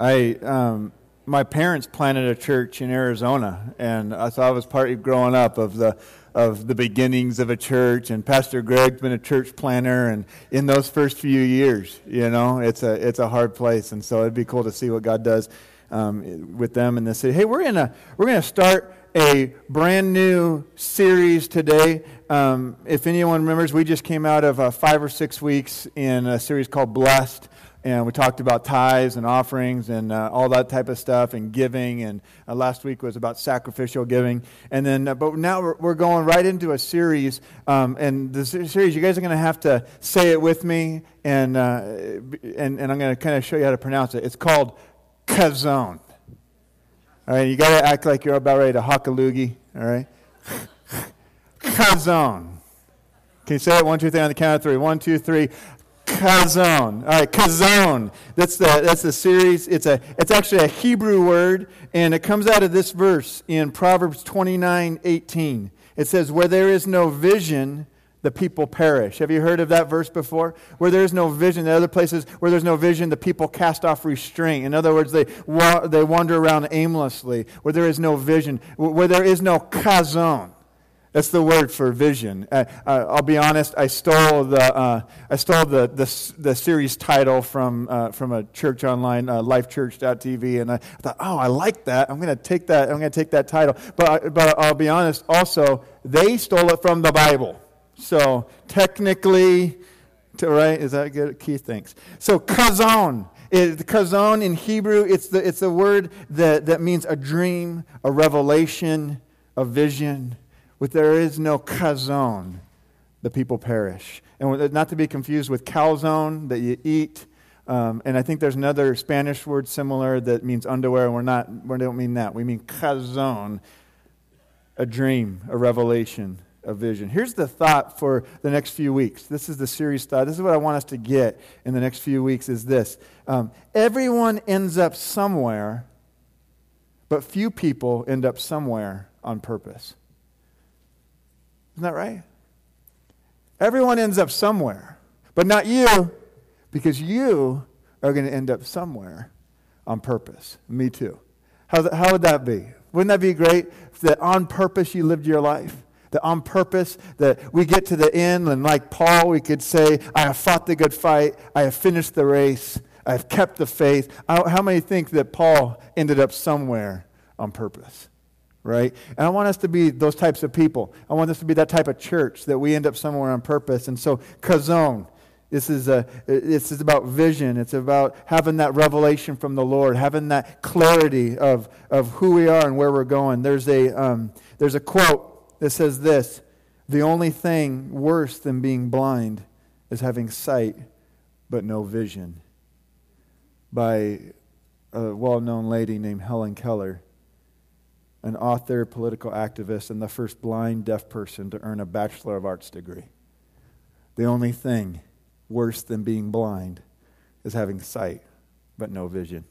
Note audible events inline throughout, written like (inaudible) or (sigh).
I um, my parents planted a church in Arizona, and I thought I was part growing up of the of the beginnings of a church. And Pastor Greg's been a church planter, and in those first few years, you know, it's a it's a hard place, and so it'd be cool to see what God does um, with them in the city. Hey, we're gonna we're gonna start a brand new series today. Um, if anyone remembers, we just came out of uh, five or six weeks in a series called Blessed and we talked about tithes and offerings and uh, all that type of stuff and giving. And uh, last week was about sacrificial giving. And then uh, but now we're, we're, going right into a series um, and the series you guys are going to have to say it with me. And uh, and, and i'm going to kind of show you how to pronounce it. It's called kazone. All right you got to act like you're about ready to hock a loogie all right? (laughs) Kazone. Can you say it one two three on the count of three? One two three Kazon. All right, kazon. That's the that's the series. It's a it's actually a Hebrew word, and it comes out of this verse in Proverbs 29, 18. It says, Where there is no vision, the people perish. Have you heard of that verse before? Where there is no vision, in other places where there's no vision, the people cast off restraint. In other words, they, wa- they wander around aimlessly. Where there is no vision, where there is no kazon. That's the word for vision. Uh, uh, I'll be honest. I stole the uh, I stole the, the, the series title from uh, from a church online, uh, LifeChurch.tv, and I thought, oh, I like that. I'm going to take that. I'm going to take that title. But but I'll be honest. Also, they stole it from the Bible. So technically, to, right? Is that good? Keith thinks. So kazon. Kazon in Hebrew, it's the, it's the word that, that means a dream, a revelation, a vision. With there is no kazon, the people perish. And not to be confused with calzone that you eat. Um, and I think there's another Spanish word similar that means underwear, and we're not, we don't mean that. We mean kazon, a dream, a revelation, a vision. Here's the thought for the next few weeks. This is the series thought. This is what I want us to get in the next few weeks is this. Um, everyone ends up somewhere, but few people end up somewhere on purpose. Isn't that right? Everyone ends up somewhere, but not you, because you are going to end up somewhere on purpose. Me too. How, how would that be? Wouldn't that be great that on purpose you lived your life? That on purpose, that we get to the end, and like Paul, we could say, I have fought the good fight, I have finished the race, I have kept the faith. How many think that Paul ended up somewhere on purpose? Right? And I want us to be those types of people. I want us to be that type of church that we end up somewhere on purpose. And so, kazon. This is, a, this is about vision. It's about having that revelation from the Lord, having that clarity of, of who we are and where we're going. There's a, um, there's a quote that says this The only thing worse than being blind is having sight but no vision. By a well known lady named Helen Keller an author, political activist, and the first blind deaf person to earn a Bachelor of Arts degree. The only thing worse than being blind is having sight but no vision.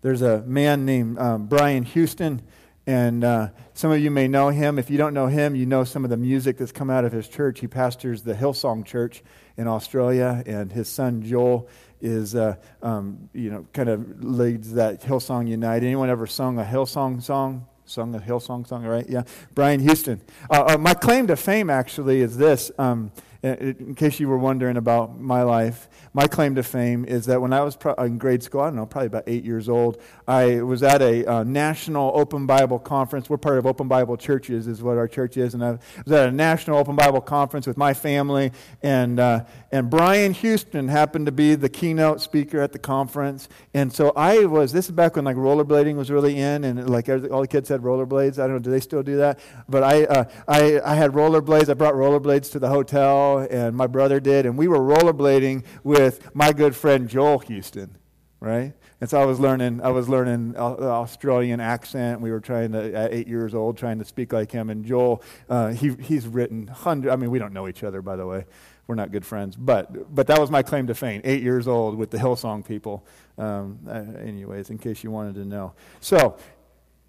There's a man named um, Brian Houston, and uh, some of you may know him. If you don't know him, you know some of the music that's come out of his church. He pastors the Hillsong Church in Australia, and his son Joel is, uh, um, you know, kind of leads that Hillsong United. Anyone ever sung a Hillsong song? Sung a Hillsong song, right? Yeah. Brian Houston. Uh, uh, my claim to fame actually is this. Um, in case you were wondering about my life, my claim to fame is that when I was pro- in grade school, I don't know, probably about eight years old, I was at a uh, national open Bible conference. We're part of Open Bible Churches, is what our church is. And I was at a national open Bible conference with my family. And, uh, and Brian Houston happened to be the keynote speaker at the conference. And so I was, this is back when like rollerblading was really in, and like all the kids had rollerblades. I don't know, do they still do that? But I, uh, I, I had rollerblades. I brought rollerblades to the hotel, and my brother did. And we were rollerblading with my good friend Joel Houston, right? And so I was learning, I was learning the Australian accent. We were trying to, at eight years old, trying to speak like him. And Joel, uh, he, he's written hundred. I mean, we don't know each other, by the way. We're not good friends, but but that was my claim to fame. Eight years old with the Hillsong people. Um, uh, anyways, in case you wanted to know. So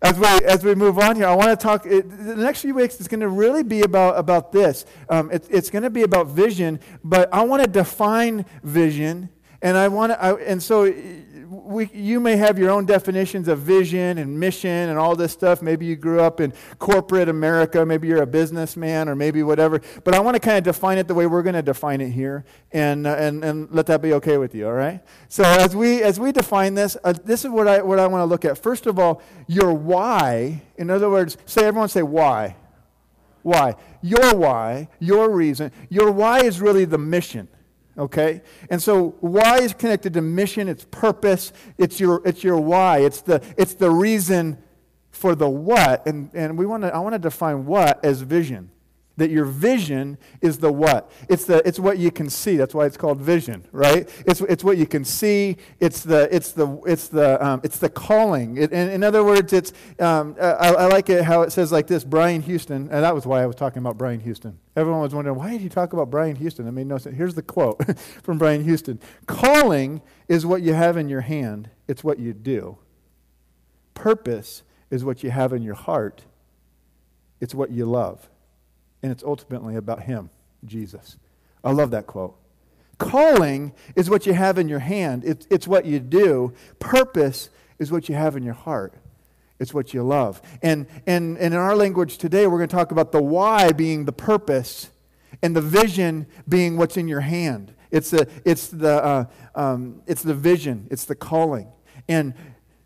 as we as we move on here, I want to talk. It, the next few weeks is going to really be about about this. Um, it, it's going to be about vision, but I want to define vision, and I want to. and so we, you may have your own definitions of vision and mission and all this stuff. Maybe you grew up in corporate America. Maybe you're a businessman or maybe whatever. But I want to kind of define it the way we're going to define it here and, uh, and, and let that be okay with you, all right? So as we, as we define this, uh, this is what I, what I want to look at. First of all, your why. In other words, say, everyone say why. Why? Your why, your reason. Your why is really the mission okay? And so why is connected to mission? It's purpose. It's your it's your why. It's the it's the reason for the what. And and we want to i want to define what as vision that your vision is the what? It's the it's what you can see. That's why it's called vision right? It's, it's what you can see. It's the it's the it's the um, it's the calling. It, in, in other words it's um, I, I, like it how it says like this brian houston and that was why i was talking about brian houston. Everyone was wondering why did you talk about brian houston? I mean no sense. Here's the quote (laughs) from brian houston. Calling is what you have in your hand. It's what you do. Purpose is what you have in your heart. It's what you love and it's ultimately about Him, Jesus. I love that quote. Calling is what you have in your hand, it's, it's what you do. Purpose is what you have in your heart. It's what you love. And, and, and in our language today, we're going to talk about the why being the purpose and the vision being what's in your hand. It's the, it's the, uh, um, it's the vision, it's the calling. And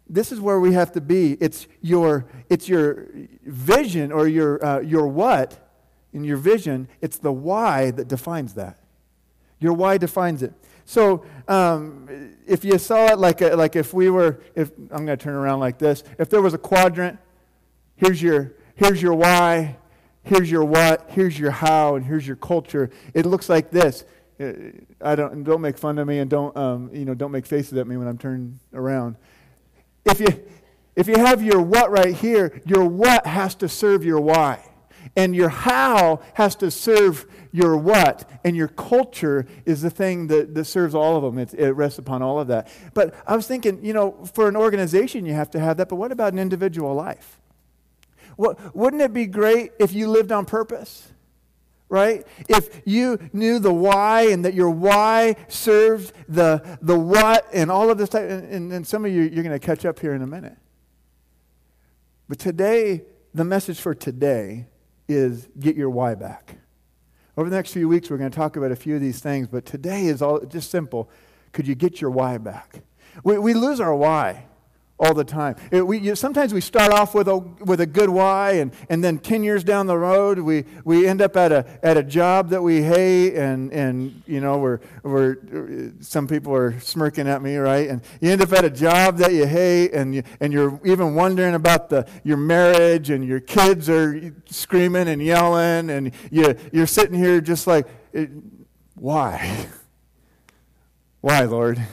this is where we have to be. It's your, it's your vision or your, uh, your what in your vision, it's the why that defines that. Your why defines it. So um, if you saw it like, a, like if we were, if I'm going to turn around like this, if there was a quadrant, here's your, here's your why, here's your what, here's your how, and here's your culture. It looks like this. Uh, I don't, don't make fun of me and don't, um, you know, don't make faces at me when I'm turned around. If you, if you have your what right here, your what has to serve your why. And your how has to serve your what. And your culture is the thing that, that serves all of them. It, it rests upon all of that. But I was thinking, you know, for an organization, you have to have that. But what about an individual life? What, wouldn't it be great if you lived on purpose? right? If you knew the why and that your why served the, the what and all of this type, and, and, and some of you, you're going to catch up here in a minute. But today, the message for today is get your why back. Over the next few weeks, we're going to talk about a few of these things, but today is all just simple. Could you get your why back? We, we lose our why all the time. It, we, you, sometimes we start off with a, with a good why, and, and then 10 years down the road, we, we end up at a, at a job that we hate, and, and you know, we're, we're, some people are smirking at me, right? And you end up at a job that you hate, and, you, and you're even wondering about the, your marriage, and your kids are screaming and yelling, and you, you're sitting here just like, eh, why? (laughs) Why, Lord?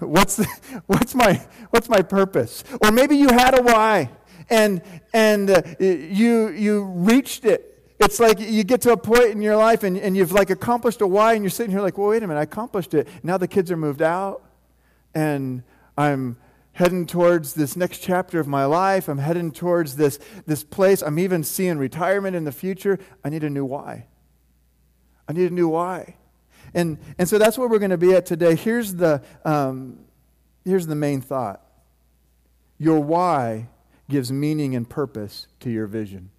What's, the, (laughs) what's, my, what's my purpose? Or maybe you had a why and, and uh, you, you reached it. It's like you get to a point in your life and, and you've like accomplished a why and you're sitting here like, well, wait a minute, I accomplished it. Now the kids are moved out and I'm heading towards this next chapter of my life. I'm heading towards this, this place. I'm even seeing retirement in the future. I need a new why. I need a new why. And, and so that's where we're going to be at today. Here's the, um, here's the main thought your why gives meaning and purpose to your vision.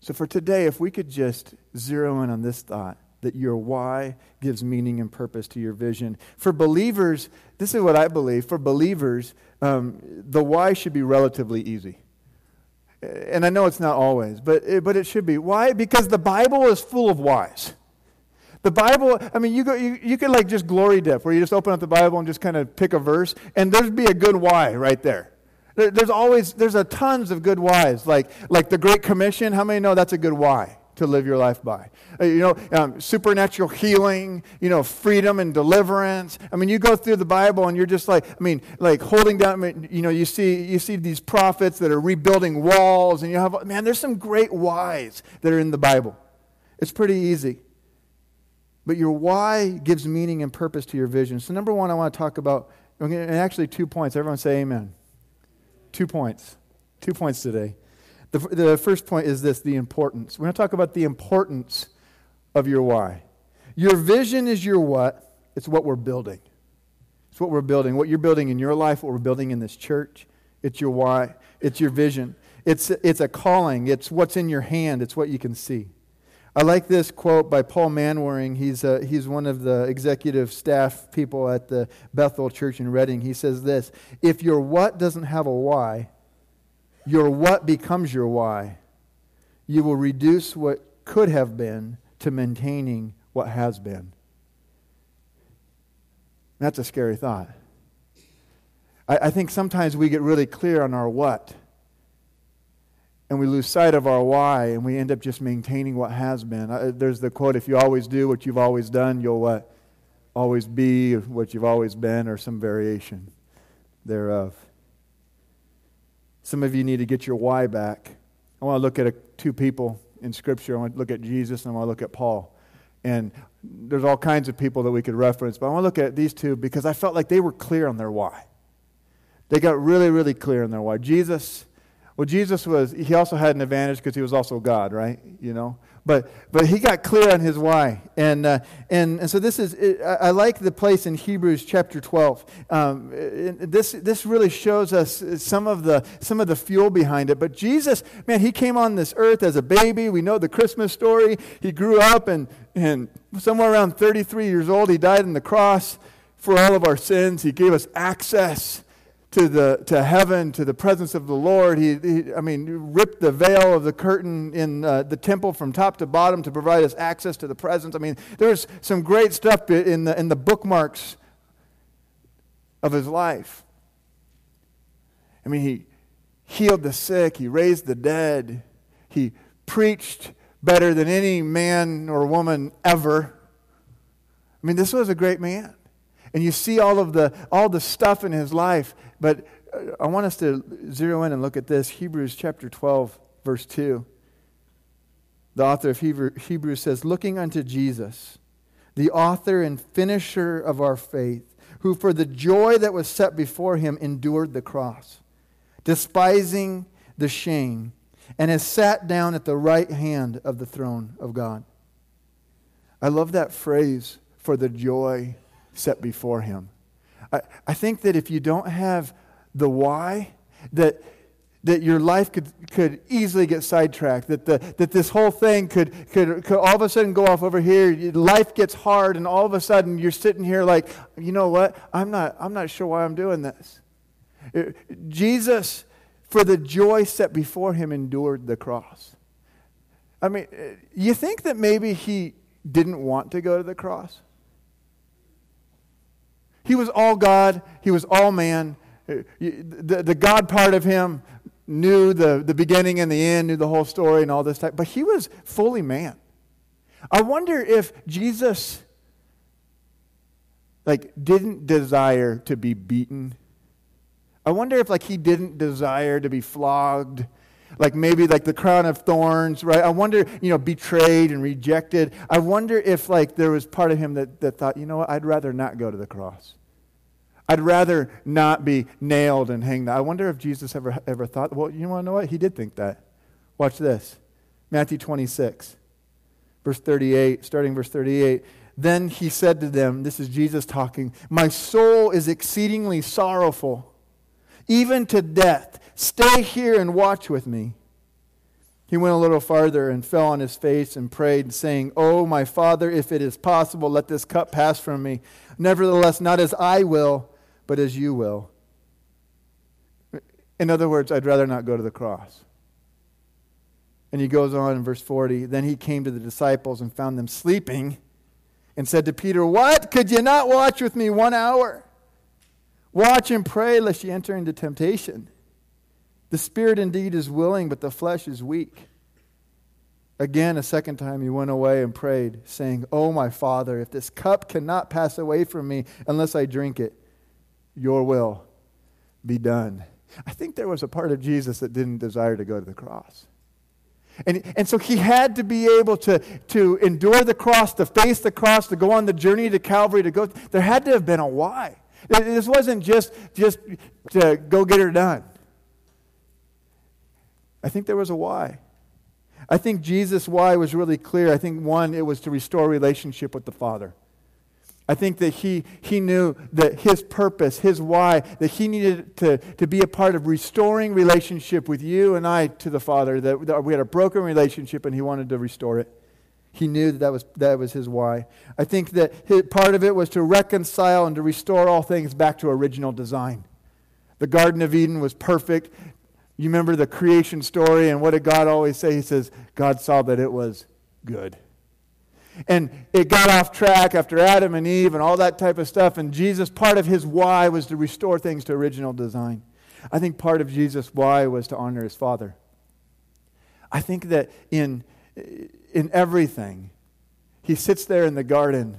So for today, if we could just zero in on this thought that your why gives meaning and purpose to your vision. For believers, this is what I believe. For believers, um, the why should be relatively easy. And I know it's not always, but it, but it should be. Why? Because the Bible is full of whys. The Bible, I mean, you, go, you, you like just glory dip, where you just open up the Bible and just kind of pick a verse, and there'd be a good why right there. there there's always, there's a tons of good whys, like, like the Great Commission. How many know that's a good why? to live your life by. Uh, you know, um, supernatural healing, you know, freedom and deliverance. I mean, you go through the Bible and you're just like, I mean, like holding down, you know, you see, you see these prophets that are rebuilding walls and you have, man, there's some great whys that are in the Bible. It's pretty easy. But your why gives meaning and purpose to your vision. So, number one, I want to talk about, and actually two points. Everyone say amen. Two points. Two points today. The, the first point is this the importance. We're going to talk about the importance of your why. Your vision is your what, it's what we're building. It's what we're building. What you're building in your life, what we're building in this church. It's your why. It's your vision. It's, it's a calling. It's what's in your hand. It's what you can see. I like this quote by Paul Manwaring. He's, uh, he's one of the executive staff people at the Bethel Church in Redding. He says this If your what doesn't have a why, your what becomes your why. You will reduce what could have been to maintaining what has been. That's a scary thought. I, I think sometimes we get really clear on our what and we lose sight of our why and we end up just maintaining what has been. there's the quote if you always do what you've always done, you'll what? Always be what you've always been or some variation thereof. Some of you need to get your why back. I want to look at a, two people in Scripture. I want to look at Jesus and I want to look at Paul. And there's all kinds of people that we could reference, but I want to look at these two because I felt like they were clear on their why. They got really, really clear on their why. Jesus well, Jesus was, he also had an advantage because he was also God, right? You know? But, but he got clear on his why. And, uh, and, and so this is, it, I, I, like the place in Hebrews chapter 12. Um, this, this really shows us some of, the, some of the fuel behind it. But Jesus, man, he came on this earth as a baby. We know the Christmas story. He grew up and, and somewhere around 33 years old, he died on the cross for all of our sins. He gave us access to, the, to heaven, to the presence of the Lord. He, he I mean, ripped the veil of the curtain in uh, the temple from top to bottom to provide us access to the presence. I mean, there's some great stuff in the, in the bookmarks of his life. I mean, he healed the sick, he raised the dead, he preached better than any man or woman ever. I mean, this was a great man. And you see all of the all the stuff in his life but uh, I want us to zero in and look at this Hebrews chapter 12, verse 2. The author of Hebrews says, Looking unto Jesus, the author and finisher of our faith, who for the joy that was set before him endured the cross, despising the shame, and has sat down at the right hand of the throne of God. I love that phrase, for the joy set before him. I, I think that if you don't have the why, that that your life could, could easily get sidetracked, that, the, that this whole thing could, could, could all of a sudden go off over here. Life gets hard, and all of a sudden you're sitting here like, you know what? I'm not, I'm not sure why I'm doing this. Uh, Jesus, for the joy set before him, endured the cross. I mean, uh, you think that maybe he didn't want to go to the cross? He was all God, he was all man. Uh, the, the God part of him knew the, the beginning and the end, knew the whole story and all this type, but he was fully man. I wonder if Jesus like didn't desire to be beaten. I wonder if like he didn't desire to be flogged like maybe like the crown of thorns, right? I wonder, you know, betrayed and rejected. I wonder if like there was part of him that, that thought, you know what, I'd rather not go to the cross. I'd rather not be nailed and hanged. I wonder if Jesus ever, ever thought, well, you want to know what? He did think that. Watch this Matthew 26, verse 38, starting verse 38. Then he said to them, This is Jesus talking, My soul is exceedingly sorrowful, even to death. Stay here and watch with me. He went a little farther and fell on his face and prayed, saying, Oh, my Father, if it is possible, let this cup pass from me. Nevertheless, not as I will, but as you will. In other words, I'd rather not go to the cross. And he goes on in verse 40 Then he came to the disciples and found them sleeping and said to Peter, What? Could you not watch with me one hour? Watch and pray lest you enter into temptation. The spirit indeed is willing, but the flesh is weak. Again, a second time, he went away and prayed, saying, Oh, my Father, if this cup cannot pass away from me unless I drink it, your will be done. I think there was a part of Jesus that didn't desire to go to the cross. And, and so he had to be able to, to endure the cross, to face the cross, to go on the journey to Calvary, to go. There had to have been a why. This wasn't just, just to go get her done. I think there was a why. I think Jesus' why was really clear. I think one, it was to restore relationship with the Father. I think that he, he knew that his purpose, his why, that he needed to, to be a part of restoring relationship with you and I to the Father, that, that we had a broken relationship and he wanted to restore it. He knew that that was, that was his why. I think that his, part of it was to reconcile and to restore all things back to original design. The Garden of Eden was perfect. You remember the creation story, and what did God always say? He says, God saw that it was good. And it got off track after Adam and Eve and all that type of stuff. And Jesus, part of his why was to restore things to original design. I think part of Jesus' why was to honor his Father. I think that in, in everything, he sits there in the garden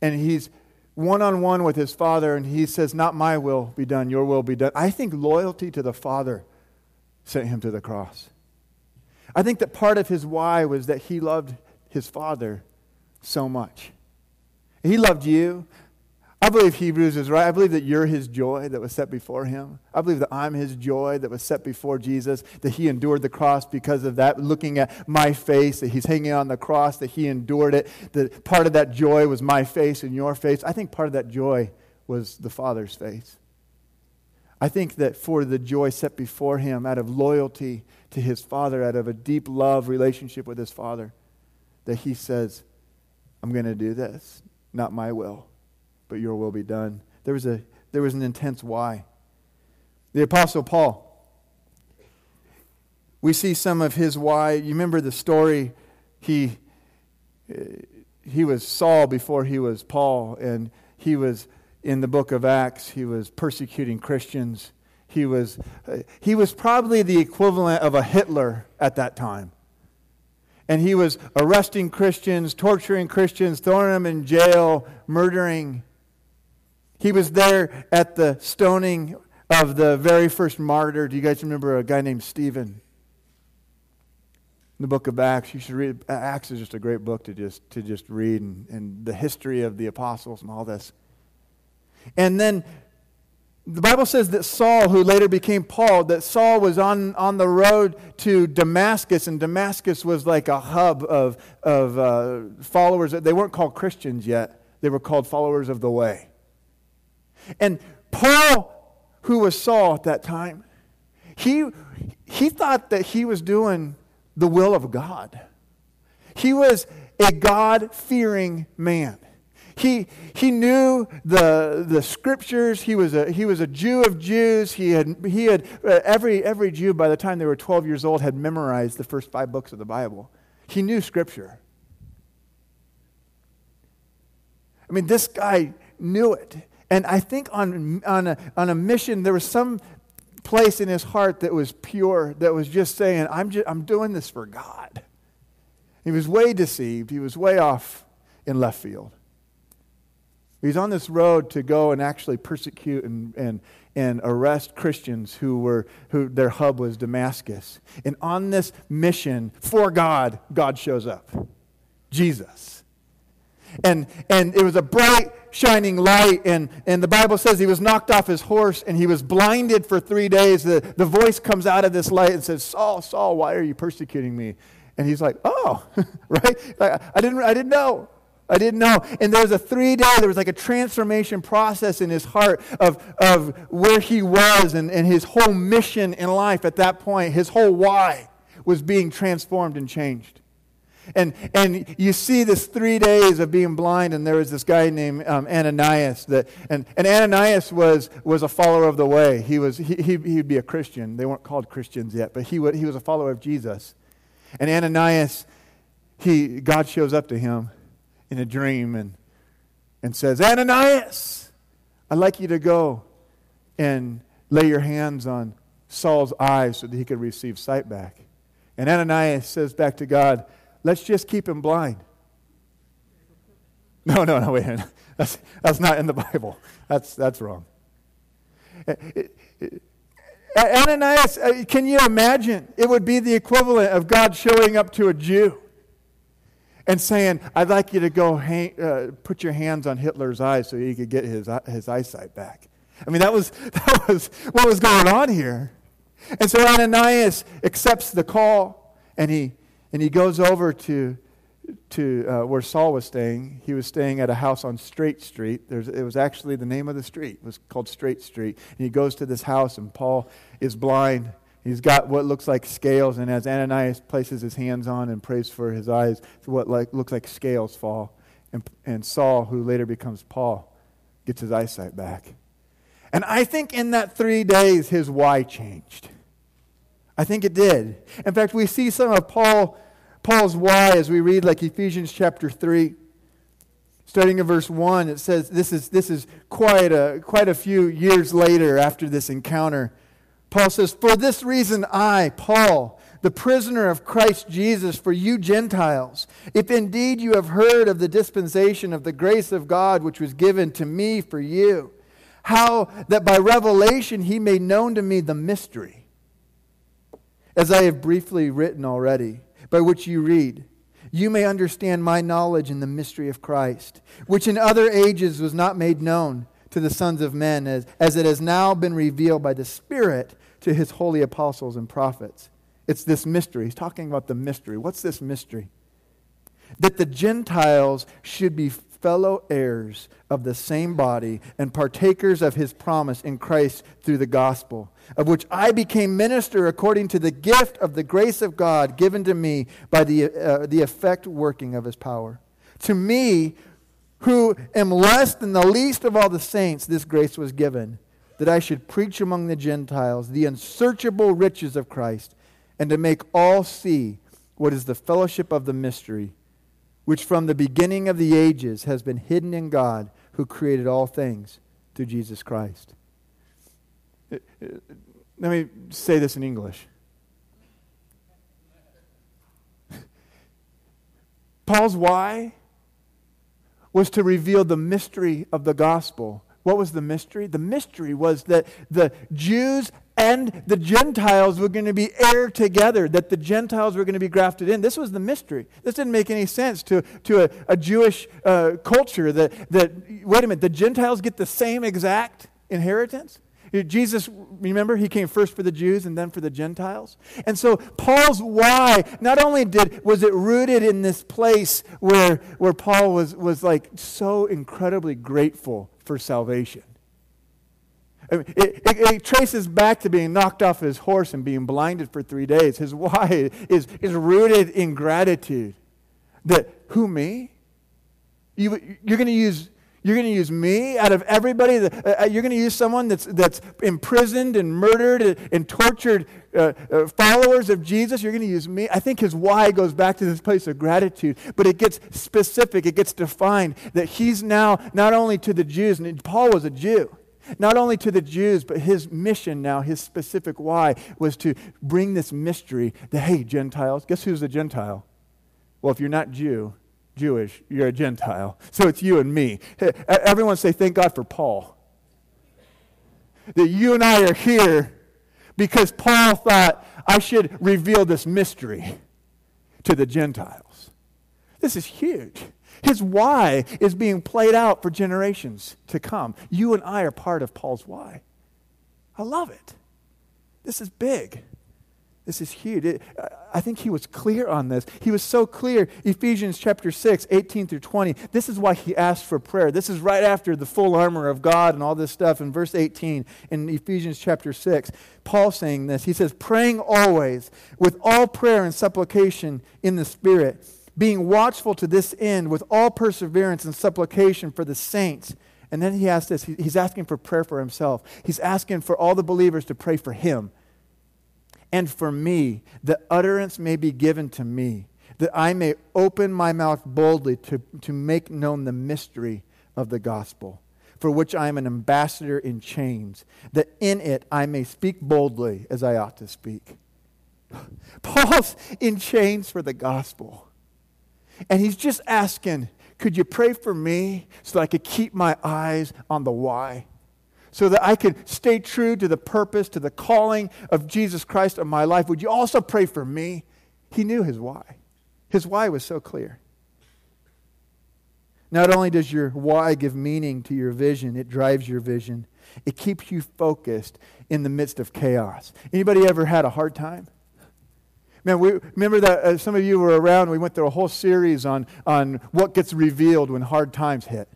and he's one on one with his Father and he says, Not my will be done, your will be done. I think loyalty to the Father sent him to the cross. I think that part of his why was that he loved his Father so much. He loved you. I believe Hebrews is right. I believe that you're his joy that was set before him. I believe that I'm his joy that was set before Jesus, that he endured the cross because of that, looking at my face, that he's hanging on the cross, that he endured it. That part of that joy was my face and your face. I think part of that joy was the Father's face. I think that for the joy set before him out of loyalty to his Father, out of a deep love relationship with his Father, that he says, I'm going to do this. Not my will, but your will be done. There was, a, there was an intense why. The Apostle Paul, we see some of his why. You remember the story? He, uh, he was Saul before he was Paul, and he was in the book of Acts, he was persecuting Christians. He was, uh, he was probably the equivalent of a Hitler at that time and he was arresting Christians, torturing Christians, throwing them in jail, murdering. He was there at the stoning of the very first martyr. Do you guys remember a guy named Stephen? In the book of Acts, you should read. Acts is just a great book to just, to just read, and, and the history of the apostles and all this. And then the Bible says that Saul, who later became Paul, that Saul was on, on the road to Damascus, and Damascus was like a hub of, of uh, followers. They weren't called Christians yet, they were called followers of the way. And Paul, who was Saul at that time, he, he thought that he was doing the will of God. He was a God fearing man. He, he knew the, the scriptures. He was, a, he was a Jew of Jews. He had, he had uh, every, every Jew, by the time they were 12 years old, had memorized the first five books of the Bible. He knew scripture. I mean, this guy knew it. And I think on, on, a, on a mission, there was some place in his heart that was pure, that was just saying, I'm, just, I'm doing this for God. He was way deceived. He was way off in left field. He's on this road to go and actually persecute and, and, and arrest Christians who were who their hub was Damascus. And on this mission for God, God shows up. Jesus. And and it was a bright shining light and, and the bible says he was knocked off his horse and he was blinded for three days the, the voice comes out of this light and says saul saul why are you persecuting me and he's like oh (laughs) right i didn't i didn't know I didn't know. And there was a three day, there was like a transformation process in his heart of, of where he was and, and his whole mission in life at that point. His whole why was being transformed and changed. And, and you see this three days of being blind, and there was this guy named um, Ananias. That, and, and Ananias was, was a follower of the way. He was, he, he, he'd be a Christian. They weren't called Christians yet, but he, would, he was a follower of Jesus. And Ananias, he, God shows up to him in a dream and, and says, Ananias, I'd like you to go and lay your hands on Saul's eyes so that he could receive sight back. And Ananias says back to God, let's just keep him blind. No, no, no, wait a minute. (laughs) That's, that's not in the Bible. That's, that's wrong. Ananias, uh, can you imagine? It would be the equivalent of God showing up to a Jew and saying, I'd like you to go hang, uh, put your hands on Hitler's eyes so he could get his, uh, his eyesight back. I mean, that was, (laughs) that was what was going on here. And so Ananias accepts the call and he, and he goes over to, to uh, where Saul was staying. He was staying at a house on Straight Street. There's, it was actually the name of the street. It was called Straight Street. And he goes to this house, and Paul is blind. He's got what looks like scales, and as Ananias places his hands on and prays for his eyes, what like, looks like scales fall. And, and Saul, who later becomes Paul, gets his eyesight back. And I think in that three days, his why changed. I think it did. In fact, we see some of Paul, Paul's why as we read like Ephesians chapter 3. Starting in verse 1, it says this is, this is quite, a, quite a few years later after this encounter. Paul says, For this reason, I, Paul, the prisoner of Christ Jesus, for you Gentiles, if indeed you have heard of the dispensation of the grace of God which was given to me for you, how that by revelation he made known to me the mystery as I have briefly written already, by which you read, you may understand my knowledge in the mystery of Christ, which in other ages was not made known to the sons of men, as, as it has now been revealed by the Spirit to his holy apostles and prophets. It's this mystery. He's talking about the mystery. What's this mystery? That the Gentiles should be fellow heirs of the same body and partakers of his promise in Christ through the gospel, of which I became minister according to the gift of the grace of God given to me by the, uh, the effect working of his power. To me, who am less than the least of all the saints, this grace was given, that I should preach among the Gentiles the unsearchable riches of Christ, and to make all see what is the fellowship of the mystery which from the beginning of the ages has been hidden in God who created all things through Jesus Christ. Uh, uh, let me say this in English. (laughs) Paul's why was to reveal the mystery of the gospel. What was the mystery? The mystery was that the Jews and the Gentiles were going to be heir together, that the Gentiles were going to be grafted in. This was the mystery. This didn't make any sense to, to a, a Jewish uh, culture that, that, wait a minute, the Gentiles get the same exact inheritance? Jesus, remember, he came first for the Jews and then for the Gentiles. And so Paul's why, not only did was it rooted in this place where, where Paul was, was like so incredibly grateful for salvation. It, it, it, traces back to being knocked off his horse and being blinded for three days. His why is, is rooted in gratitude. That, who, me? You, you're going to use you're going to use me out of everybody. That, uh, uh you're going to use someone that's, that's imprisoned and murdered and, tortured uh, uh, followers of Jesus. You're going to use me. I think his why goes back to this place of gratitude, but it gets specific, it gets defined that he's now not only to the Jews, and Paul was a Jew. Not only to the Jews, but his mission now, his specific why, was to bring this mystery that, hey, Gentiles, guess who's a Gentile? Well, if you're not Jew, Jewish, you're a Gentile. So it's you and me. Hey, everyone say, thank God for Paul. That you and I are here because Paul thought I should reveal this mystery to the Gentiles. This is huge. His why is being played out for generations to come. You and I are part of Paul's why. I love it. This is big. This is huge. It, I think he was clear on this. He was so clear. Ephesians chapter 6, 18 through 20. This is why he asked for prayer. This is right after the full armor of God and all this stuff. In verse 18 in Ephesians chapter 6, Paul saying this. He says, Praying always with all prayer and supplication in the Spirit being watchful to this end with all perseverance and supplication for the saints. And then he asks this he's asking for prayer for himself. He's asking for all the believers to pray for him and for me, that utterance may be given to me, that I may open my mouth boldly to, to make known the mystery of the gospel, for which I am an ambassador in chains, that in it I may speak boldly as I ought to speak. (laughs) Paul's in chains for the gospel. And he's just asking, could you pray for me so that I could keep my eyes on the why? So that I could stay true to the purpose, to the calling of Jesus Christ in my life. Would you also pray for me? He knew his why. His why was so clear. Not only does your why give meaning to your vision, it drives your vision. It keeps you focused in the midst of chaos. Anybody ever had a hard time? Man, we remember that uh, some of you were around. We went through a whole series on, on what gets revealed when hard times hit.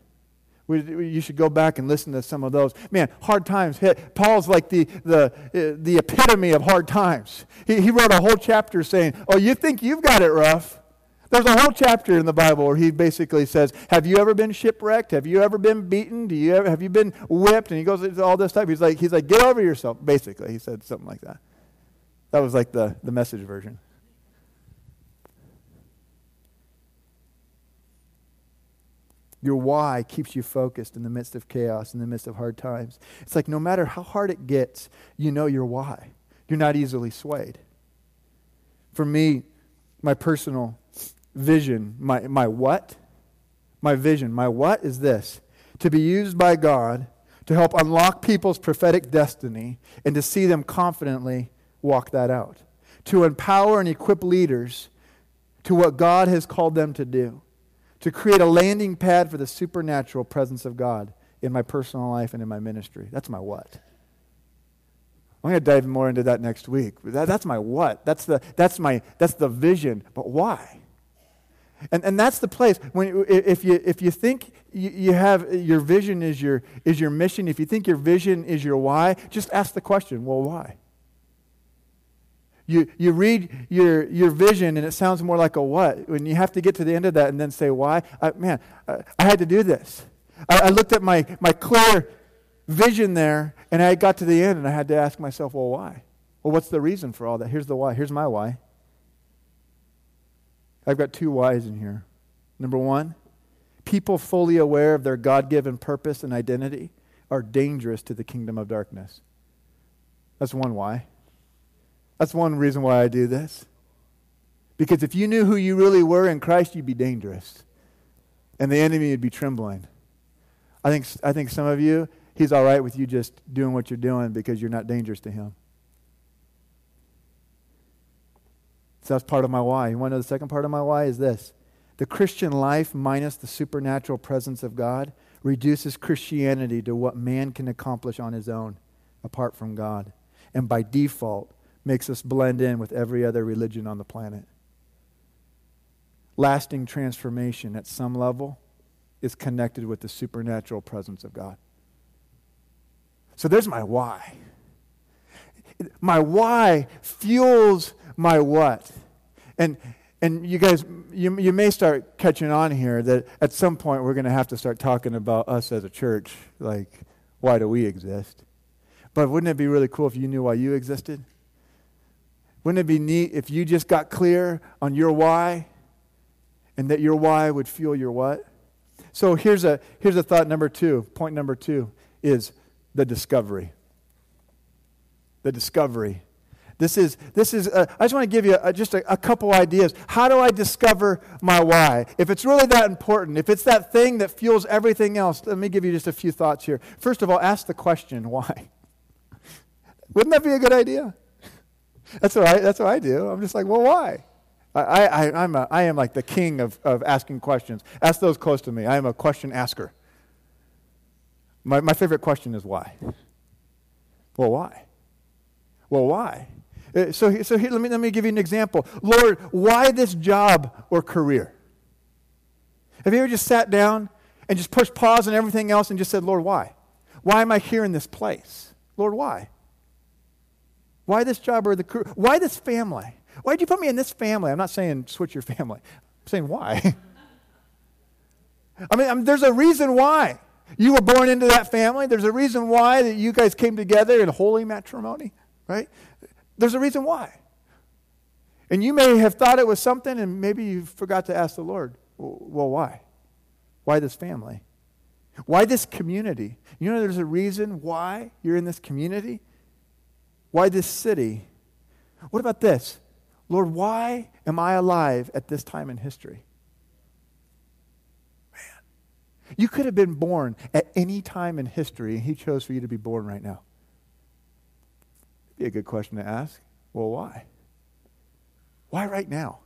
We, you should go back and listen to some of those. Man, hard times hit. Paul's like the, the, uh, the epitome of hard times. He, he wrote a whole chapter saying, Oh, you think you've got it rough? There's a whole chapter in the Bible where he basically says, Have you ever been shipwrecked? Have you ever been beaten? Do you ever, have you been whipped? And he goes into all this stuff. He's like, he's like, Get over yourself, basically. He said something like that. That was like the, the message version. Your why keeps you focused in the midst of chaos, in the midst of hard times. It's like no matter how hard it gets, you know your why. You're not easily swayed. For me, my personal vision, my, my what? My vision, my what is this to be used by God to help unlock people's prophetic destiny and to see them confidently walk that out. To empower and equip leaders to what God has called them to do to create a landing pad for the supernatural presence of God in my personal life and in my ministry. That's my what. I'm going to dive more into that next week. That, that's my what. That's the, that's, my, that's the vision. But why? And, and that's the place. When, if, you, if you think you, you have your vision is your, is your mission, if you think your vision is your why, just ask the question well, why? You, you read your, your vision and it sounds more like a what. When you have to get to the end of that and then say why, I, man, I, I, had to do this. I, I looked at my, my clear vision there and I got to the end and I had to ask myself, well, why? Well, what's the reason for all that? Here's the why. Here's my why. I've got two whys in here. Number one, people fully aware of their God given purpose and identity are dangerous to the kingdom of darkness. That's one why. That's one reason why I do this. Because if you knew who you really were in Christ, you'd be dangerous. And the enemy would be trembling. I think, I think some of you, he's all right with you just doing what you're doing because you're not dangerous to him. So that's part of my why. You want to know the second part of my why is this the Christian life minus the supernatural presence of God reduces Christianity to what man can accomplish on his own apart from God. And by default, makes us blend in with every other religion on the planet. Lasting transformation at some level is connected with the supernatural presence of God. So there's my why. My why fuels my what. And and you guys, you, you may start catching on here that at some point we're going to have to start talking about us as a church. Like, why do we exist? But wouldn't it be really cool if you knew why you existed? Wouldn't it be neat if you just got clear on your why and that your why would fuel your what? So here's a, here's a thought number two. Point number two is the discovery. The discovery. This is, this is uh, I just want to give you a, just a, a couple ideas. How do I discover my why? If it's really that important, if it's that thing that fuels everything else, let me give you just a few thoughts here. First of all, ask the question, (laughs) why? Wouldn't that be a good idea? That's what I, that's what I do. I'm just like, well, why? I, I, I'm a, I am like the king of, of asking questions. Ask those close to me. I am a question asker. My, my favorite question is why? Well, why? Well, why? Uh, so, so here, let, me, let me give you an example. Lord, why this job or career? Have you ever just sat down and just pushed pause on everything else and just said, Lord, why? Why am I here in this place? Lord, why? Why this job or the career? Why this family? Why did you put me in this family? I'm not saying switch your family. I'm saying why. (laughs) I mean, I mean, there's a reason why you were born into that family. There's a reason why that you guys came together in holy matrimony, right? There's a reason why. And you may have thought it was something, and maybe you forgot to ask the Lord, well, why? Why this family? Why this community? You know, there's a reason why you're in this community. Why this city? What about this? Lord, why am I alive at this time in history? Man, you could have been born at any time in history, and He chose for you to be born right now. It'd Be a good question to ask. Well, why? Why right now?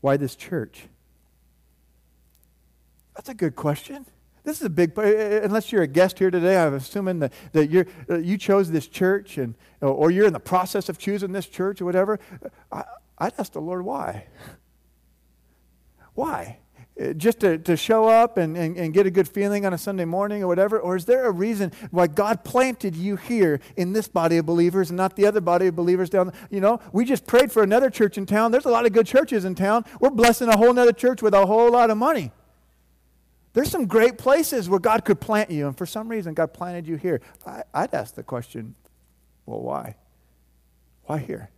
Why this church? That's a good question. This is a big, unless you're a guest here today, I'm assuming that, that you're, uh, you chose this church and, or you're in the process of choosing this church or whatever. I, I'd ask the Lord why. (laughs) Why? Uh, just to, to show up and, and, and get a good feeling on a Sunday morning or whatever? Or is there a reason why God planted you here in this body of believers and not the other body of believers down? You know, we just prayed for another church in town. There's a lot of good churches in town. We're blessing a whole other church with a whole lot of money. There's some great places where God could plant you, and for some reason, God planted you here. I, I'd ask the question, well, why? Why here?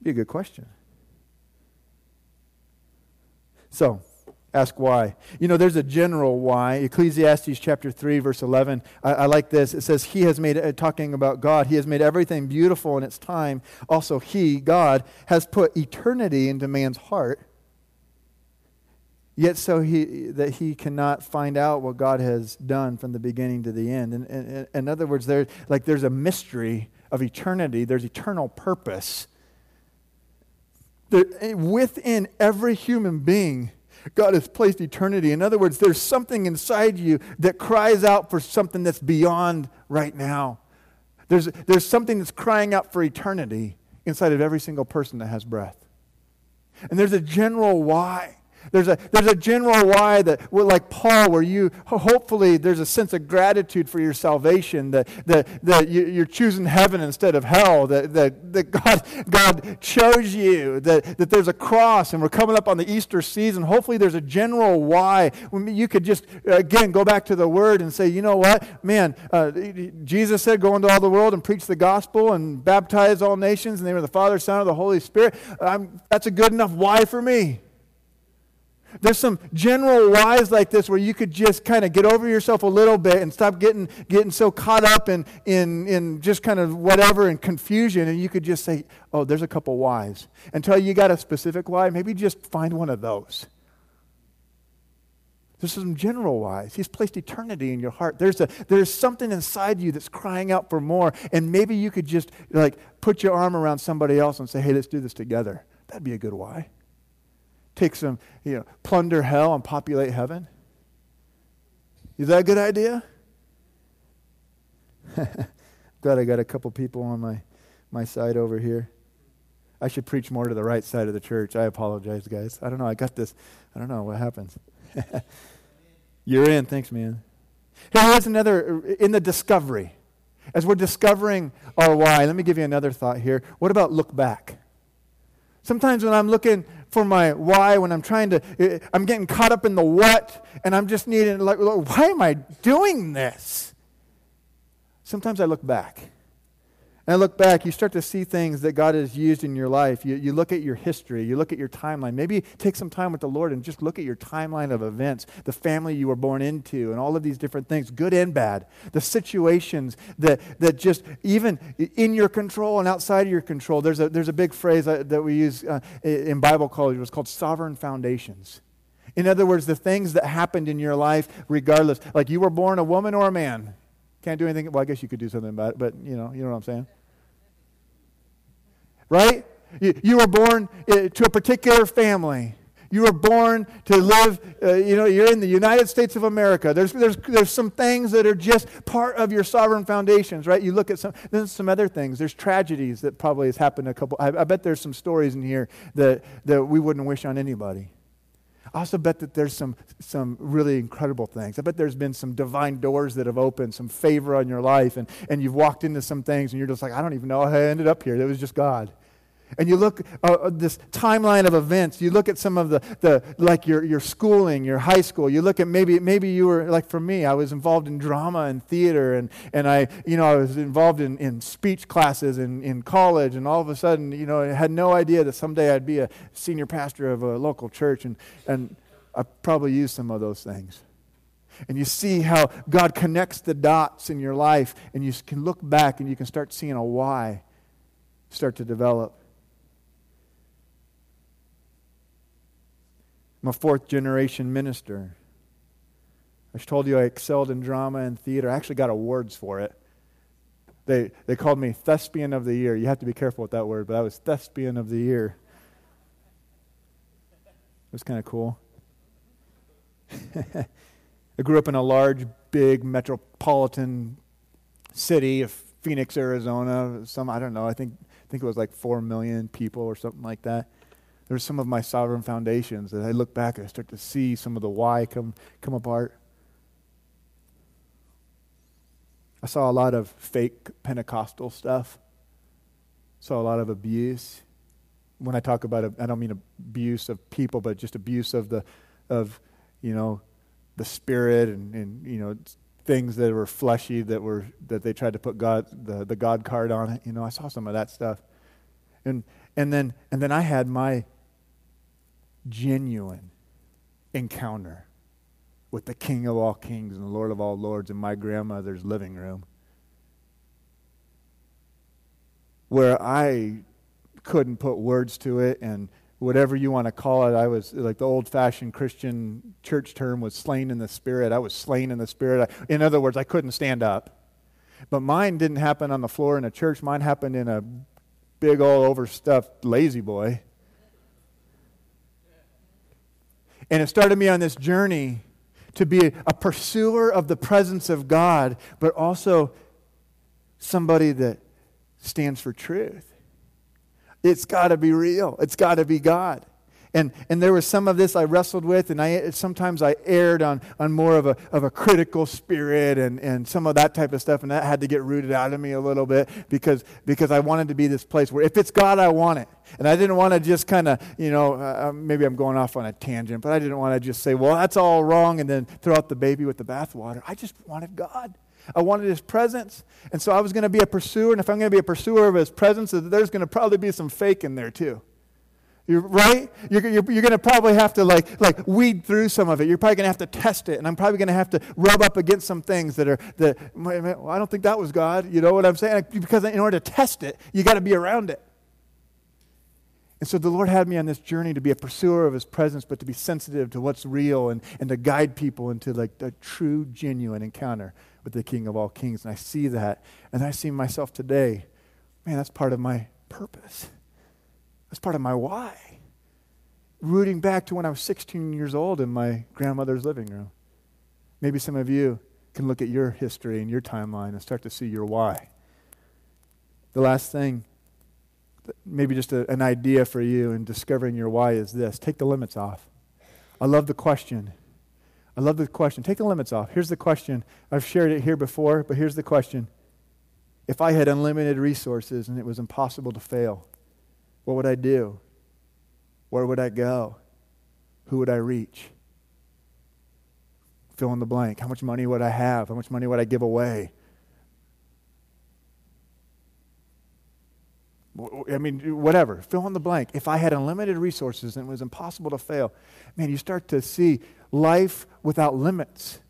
Be a good question. So, ask why. You know, there's a general why. Ecclesiastes chapter 3, verse 11. I, I like this. It says, He has made, talking about God, He has made everything beautiful in its time. Also, He, God, has put eternity into man's heart. Yet, so he, that he cannot find out what God has done from the beginning to the end. And, and, in other words, there, like there's a mystery of eternity, there's eternal purpose. There, eh, within every human being, God has placed eternity. In other words, there's something inside you that cries out for something that's beyond right now. There's, there's something that's crying out for eternity inside of every single person that has breath. And there's a general why. There's a, there's a general why that, like Paul, where you hopefully there's a sense of gratitude for your salvation, that, that, that you, are choosing heaven instead of hell, that, that, that God, God chose you, that, that there's a cross, and we're coming up on the Easter season. Hopefully, there's a general why. You could just, again, go back to the Word and say, you know what? Man, uh, Jesus said, go into all the world and preach the gospel and baptize all nations in the name of the Father, Son, and the Holy Spirit. I'm, that's a good enough why for me. There's some general whys like this where you could just kind of get over yourself a little bit and stop getting, getting so caught up in, in, in just kind of whatever and confusion. And you could just say, oh, there's a couple whys. Until you got a specific why, maybe just find one of those. There's some general whys. He's placed eternity in your heart. There's, a, there's something inside you that's crying out for more. And maybe you could just like put your arm around somebody else and say, hey, let's do this together. That'd be a good why take some, you know, plunder hell and populate heaven? Is that a good idea? (laughs) Glad I got a couple people on my, my side over here. I should preach more to the right side of the church. I apologize, guys. I don't know. I got this. I don't know what happens. (laughs) You're in. Thanks, man. here's another uh, in the discovery. As we're discovering our why, let me give you another thought here. What about look back? Sometimes when I'm looking for my why, when I'm trying to, eh, I'm getting caught up in the what, and I'm just needing, like, why am I doing this? Sometimes I look back and I look back, you start to see things that God has used in your life. You, you look at your history, you look at your timeline. Maybe take some time with the Lord and just look at your timeline of events, the family you were born into, and all of these different things, good and bad. The situations that, that just, even in your control and outside of your control. There's a, there's a big phrase that we use uh, in Bible college, it was called sovereign foundations. In other words, the things that happened in your life, regardless, like you were born a woman or a man. Can't do anything. Well, I guess you could do something about it, but you know, you know what I'm saying right? You, you were born uh, to a particular family. You were born to live, uh, you know, you're in the United States of America. There's, there's, there's some things that are just part of your sovereign foundations, right? You look at some, there's some other things. There's tragedies that probably has happened a couple, I, I bet there's some stories in here that, that we wouldn't wish on anybody. I also bet that there's some, some really incredible things. I bet there's been some divine doors that have opened, some favor on your life, and, and you've walked into some things and you're just like, I don't even know how I ended up here. It was just God. And you look uh, uh this timeline of events. You look at some of the, the like your, your schooling, your high school. You look at maybe maybe you were like for me. I was involved in drama and theater, and, and I you know I was involved in, in speech classes in, in college. And all of a sudden, you know, I had no idea that someday I'd be a senior pastor of a local church, and and I probably used some of those things. And you see how God connects the dots in your life, and you can look back and you can start seeing a why start to develop. I'm a fourth generation minister. I told you I excelled in drama and theater. I actually got awards for it. They, they called me Thespian of the Year. You have to be careful with that word, but I was Thespian of the Year. It was kind of cool. (laughs) I grew up in a large, big metropolitan city of Phoenix, Arizona. Some I don't know. I think I think it was like four million people or something like that. There's some of my sovereign foundations that I look back and I start to see some of the why come come apart. I saw a lot of fake Pentecostal stuff. Saw a lot of abuse. When I talk about, I don't mean abuse of people, but just abuse of the, of, you know, the spirit and, and you know things that were fleshy that were that they tried to put God the, the God card on it. You know, I saw some of that stuff. And and then and then I had my genuine encounter with the King of all kings and the Lord of all lords in my grandmother's living room. Where I couldn't put words to it and whatever you want to call it. I was like the old fashioned Christian church term was slain in the spirit. I was slain in the spirit. I, in other words, I couldn't stand up. But mine didn't happen on the floor in a church. Mine happened in a big old overstuffed La-Z-Boy. And it started me on this journey to be a pursuer of the presence of God, but also somebody that stands for truth. It's got to be real. It's got to be God. And, and there was some of this I wrestled with, and I, sometimes I erred on, on more of a, of a critical spirit and, and some of that type of stuff, and that had to get rooted out of me a little bit because, because I wanted to be this place where if it's God, I want it. And I didn't want to just kind of, you know, uh, uh, maybe I'm going off on a tangent, but I didn't want to just say, well, that's all wrong, and then throw out the baby with the bathwater. I just wanted God. I wanted his presence. And so I was going to be a pursuer. And if I'm going to be a pursuer of his presence, there's going to probably be some fake in there too. You're, right? You're, you're, you're going to probably have to like, like weed through some of it. You're probably going to have to test it. And I'm probably going to have to rub up against some things that are, that, well, I don't think that was God. You know what I'm saying? Because in order to test it, you got to be around it. And so the Lord had me on this journey to be a pursuer of His presence, but to be sensitive to what's real and, and to guide people into like a true, genuine encounter with the King of all kings. And I see that. And I see myself today. Man, that's part of my purpose. That's part of my why. Rooting back to when I was 16 years old in my grandmother's living room. Maybe some of you can look at your history and your timeline and start to see your why. The last thing, maybe just a, an idea for you in discovering your why is this take the limits off. I love the question I love the question. Take the limits off. Here's the question. I've shared it here before, but here's the question. If I had unlimited resources and it was impossible to fail, what would I do? Where would I go? Who would I reach? Fill in the blank. How much money would I have? How much money would I give away? I mean, whatever. Fill in the blank. If I had unlimited resources and it was impossible to fail, man, you start to see life without limits.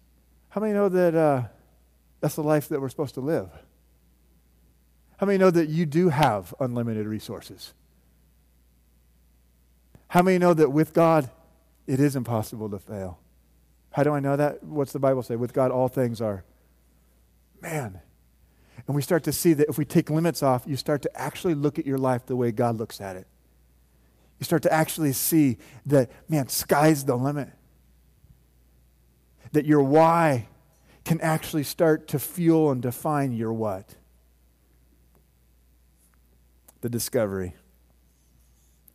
How many know that uh, that's the life that we're supposed to live? How many know that you do have unlimited resources? How many know that with God, it is impossible to fail? How do I know that? What's the Bible say? With God, all things are. Man. And we start to see that if we take limits off, you start to actually look at your life the way God looks at it. You start to actually see that, man, sky's the limit that your why can actually start to fuel and define your what? The discovery.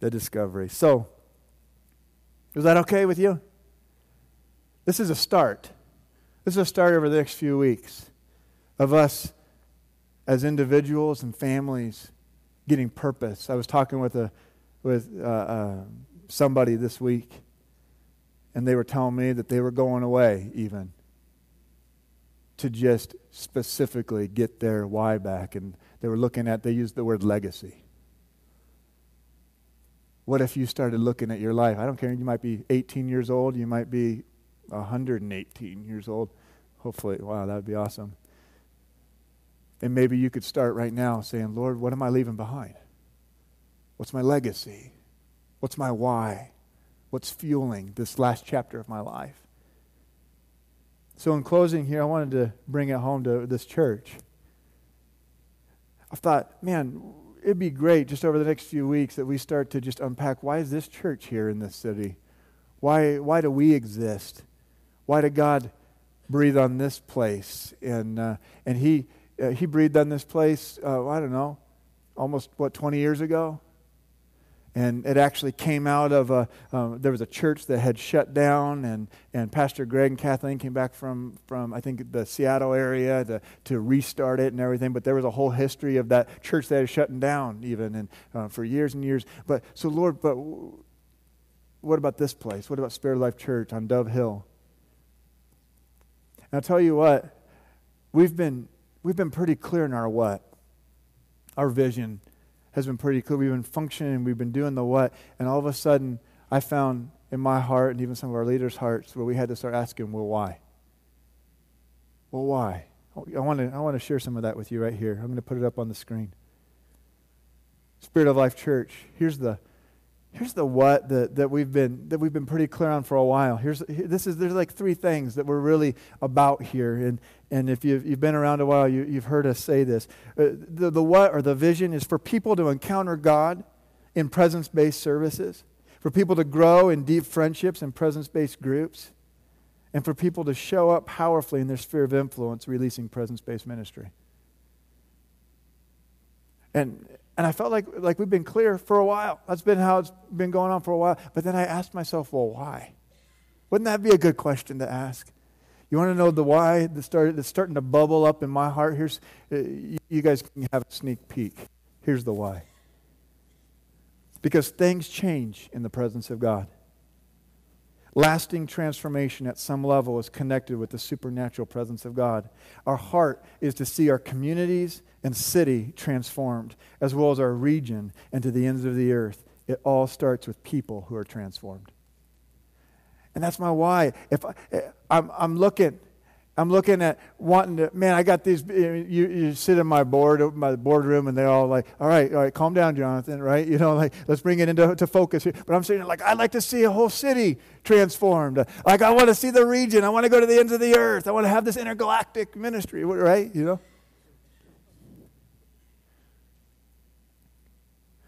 The discovery. So, is that okay with you? This is a start. This is a start over the next few weeks of us as individuals and families getting purpose. I was talking with a with uh, uh, somebody this week, and they were telling me that they were going away even to just specifically get their why back. And they were looking at, they used the word legacy. What if you started looking at your life? I don't care, you might be 18 years old, you might be 118 years old. Hopefully, wow, that would be awesome. And maybe you could start right now saying, Lord, what am I leaving behind? What's my legacy? What's my why? what's fueling this last chapter of my life. So, in closing here, I wanted to bring it home to this church. I thought, man, it'd be great just over the next few weeks that we start to just unpack why is this church here in this city? Why, why do we exist? Why did God breathe on this place. And, uh, and he, uh, he breathed on this place, uh, I don't know, almost, what, 20 years ago? And it actually came out of a um, there was a church that had shut down and, and pastor greg and kathleen came back from, from i think the seattle area to, to restart it and everything. But there was a whole history of that church that had shut down even and uh, for years and years. But so lord but what about this place? What about spirit life church on dove hill? And i'll tell you what we've been we've been pretty clear in our what our vision has been pretty clear. We've been functioning, we've been doing the what, and all of a sudden, I found in my heart and even some of our leaders' hearts where we had to start asking, well, why? Well, why? I want to I want to share some of that with you right here. I'm going to put it up on the screen. Spirit of Life Church. Here's the here's the what that, that we've been that we've been pretty clear on for a while. Here's this is there's like three things that we're really about here, and and if you've, you've been around a while, you, you've heard us say this. Uh, the, the what or the vision is for people to encounter God in presence-based services, for people to grow in deep friendships and presence-based groups, and for people to show up powerfully in their sphere of influence, releasing presence-based ministry. And and I felt like, like we've been clear for a while. That's been how it's been going on for a while. But then I asked myself, well, why? Wouldn't that be a good question to ask? You want to know the why that started, that's starting to bubble up in my heart? Here's, uh, you guys can have a sneak peek. Here's the why. Because things change in the presence of God. Lasting transformation at some level is connected with the supernatural presence of God. Our heart is to see our communities and city transformed, as well as our region and to the ends of the earth. It all starts with people who are transformed. And that's my why. If I, eh, I'm, I'm looking I'm looking at wanting to, man, I got these, you, you sit in my board, my boardroom, and they're all like, all right, all right, calm down, Jonathan, right? You know, (laughs) like, let's bring it into to focus here. But I'm saying, like, I'd like to see a whole city transformed. Like, I want to see the region. I want to go to the ends of the earth. I want to have this intergalactic ministry, right? You know?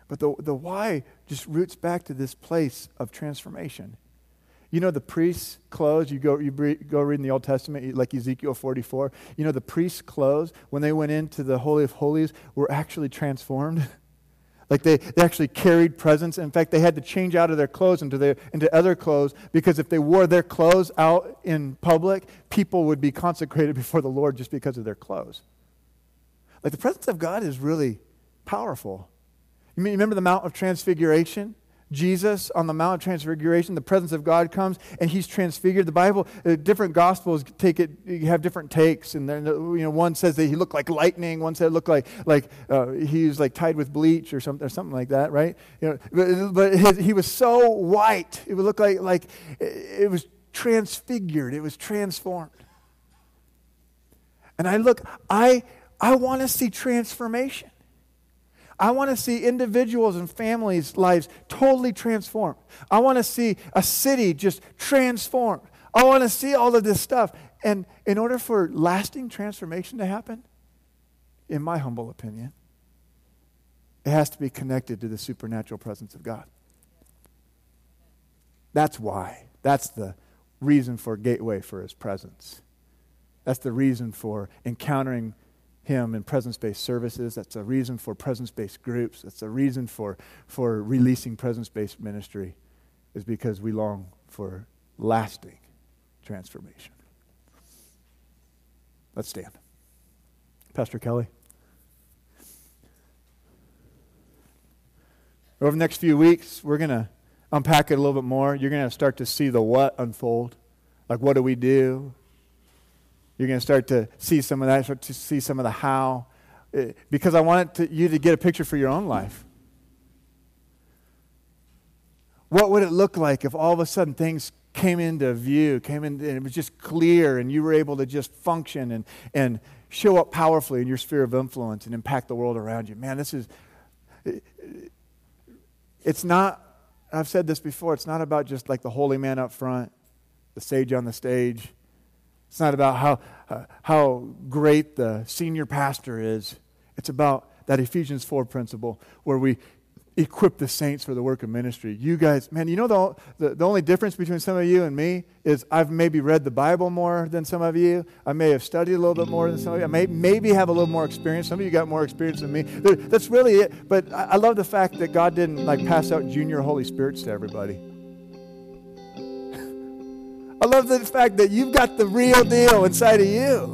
But the, the why just roots back to this place of transformation. You know the priest's clothes, you go, you go read in the Old Testament, like Ezekiel 44. You know the priest's clothes, when they went into the Holy of Holies, were actually transformed. (laughs) like they, they actually carried presence. In fact, they had to change out of their clothes into, their, into other clothes because if they wore their clothes out in public, people would be consecrated (laughs) before the Lord just because of their clothes. Like the presence of God is really powerful. You remember the Mount of Transfiguration? Jesus on the Mount of Transfiguration, the presence of God comes and he's transfigured. The Bible, uh, different gospels take it, have different takes. And then, you know, one says that he looked like lightning, one said looked like, like uh, he was like tied with bleach or something, or something like that, right? You know, but, but his, he was so white, it would look like, like it was transfigured, it was transformed. And I look, I, I want to see transformation. I want to see individuals and families' lives totally transformed. I want to see a city just transformed. I want to see all of this stuff. And in order for lasting transformation to happen, in my humble opinion, it has to be connected to the supernatural presence of God. That's why. That's the reason for Gateway for his presence. That's the reason for encountering him in presence based services. That's a reason for presence based groups. That's a reason for, for releasing presence based ministry, is because we long for lasting transformation. Let's stand. Pastor Kelly. Over the next few weeks, we're going to unpack it a little bit more. You're going to start to see the what unfold. Like, what do we do? You're going to start to see some of that, start to see some of the how, eh, because I want to, you to get a picture for your own life. What would it look like if all of a sudden things came into view, came in, and it was just clear, and you were able to just function and, and show up powerfully in your sphere of influence and impact the world around you? Man, this is, it's not, I've said this before, it's not about just like the holy man up front, the sage on the stage it's not about how, uh, how great the senior pastor is. It's about that Ephesians 4 principle where we equip the saints for the work of ministry. You guys, man, you know the, the, the, only difference between some of you and me is I've maybe read the Bible more than some of you. I may have studied a little bit more than some of you. I may maybe have a little more experience. Some of you got more experience than me. That's really it. But I, I love the fact that God didn't like pass out junior Holy Spirits to everybody. I love the fact that you've got the real deal inside of you.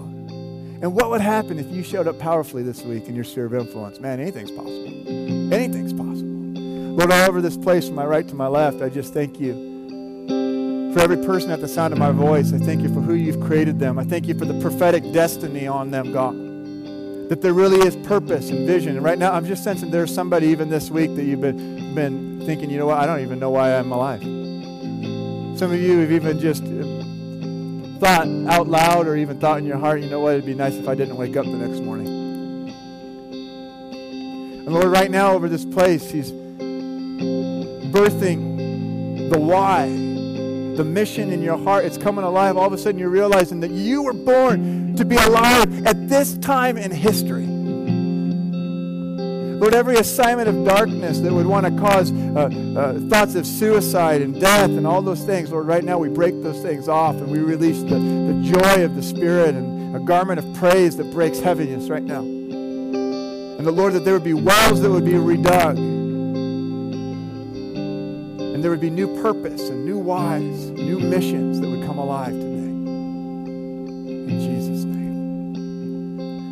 And what would happen if you showed up powerfully this week in your sphere of influence? Man, anything's possible. Anything's possible. Lord, all over this place, from my right to my left, I just thank you for every person at the sound of my voice. I thank you for who you've created them. I thank you for the prophetic destiny on them, God. That there really is purpose and vision. And right now, I'm just sensing there's somebody even this week that you've been, been thinking, you know what, I don't even know why I'm alive. Some of you have even just uh, thought out loud or even thought in your heart, you know what, it'd be nice if I didn't wake up the next morning. And Lord, right now over this place, He's birthing the why, the mission in your heart. It's coming alive. All of a sudden, you're realizing that you were born to be alive at this time in history. Lord, every assignment of darkness that would want to cause uh, uh, thoughts of suicide and death and all those things, Lord, right now we break those things off and we release the, the joy of the Spirit and a garment of praise that breaks heaviness right now. And the Lord, that there would be wells that would be redug. And there would be new purpose and new whys, new missions that would come alive.